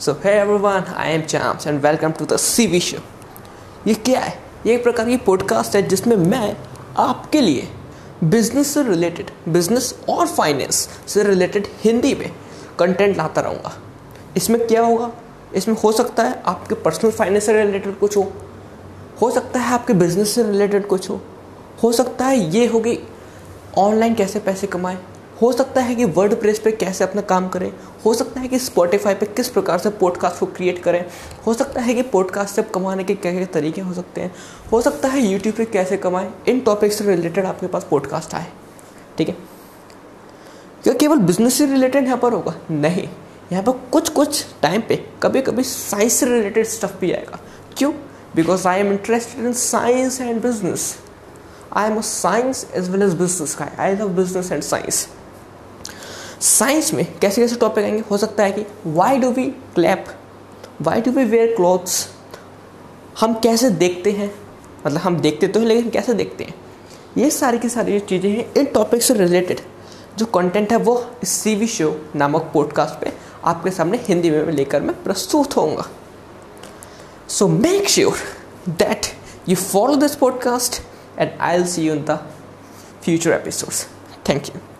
So hi everyone I am चाम्स and welcome to the C V show ये क्या है? ये एक प्रकार की पॉडकास्ट है जिसमें मैं आपके लिए बिज़नेस से रिलेटेड बिज़नेस और फाइनेंस से रिलेटेड हिंदी में कंटेंट लाता रहूँगा। इसमें क्या होगा? इसमें हो सकता है आपके पर्सनल फाइनेंस से रिलेटेड कुछ हो। हो सकता है आपके बिज़नेस से रिलेटेड कुछ हो। हो सकता है ये होगी ऑनलाइन कैसे पैसे कमाएँ हो सकता है कि वर्ड प्रेस पे कैसे अपना काम करें, हो सकता है कि स्पॉटिफाई पे किस प्रकार से पॉडकास्ट को क्रिएट करें, हो सकता है कि पॉडकास्ट से कमाने के क्या क्या तरीके हो सकते हैं, हो सकता है यूट्यूब पे कैसे कमाएँ, इन टॉपिक से रिलेटेड आपके पास पॉडकास्ट आए, ठीक है? क्या केवल बिज़नेस से रिलेटेड यहाँ पर होगा, नहीं, यहाँ पर कुछ कुछ टाइम पे कभी कभी साइंस से रिलेटेड स्टफ़ भी आएगा, क्यों? Because I am interested in science and business I am a science as well as business का I love business and science science में कैसे कैसे टॉपिक आएँगे? हो सकता है कि why do we clap why do we wear clothes हम कैसे देखते हैं? मतलब हम देखते तो हैं, लेकिन कैसे देखते हैं? ये सारी की सारी चीज़ें हैं, इन टॉपिक से रिलेटेड जो कंटेंट है, वो इस सी वी शो नामक पॉडकास्ट पे आपके सामने हिंदी में लेकर मैं प्रस्तुत होऊँगा। So make sure that you follow this podcast and I will see you in the future episodes thank you.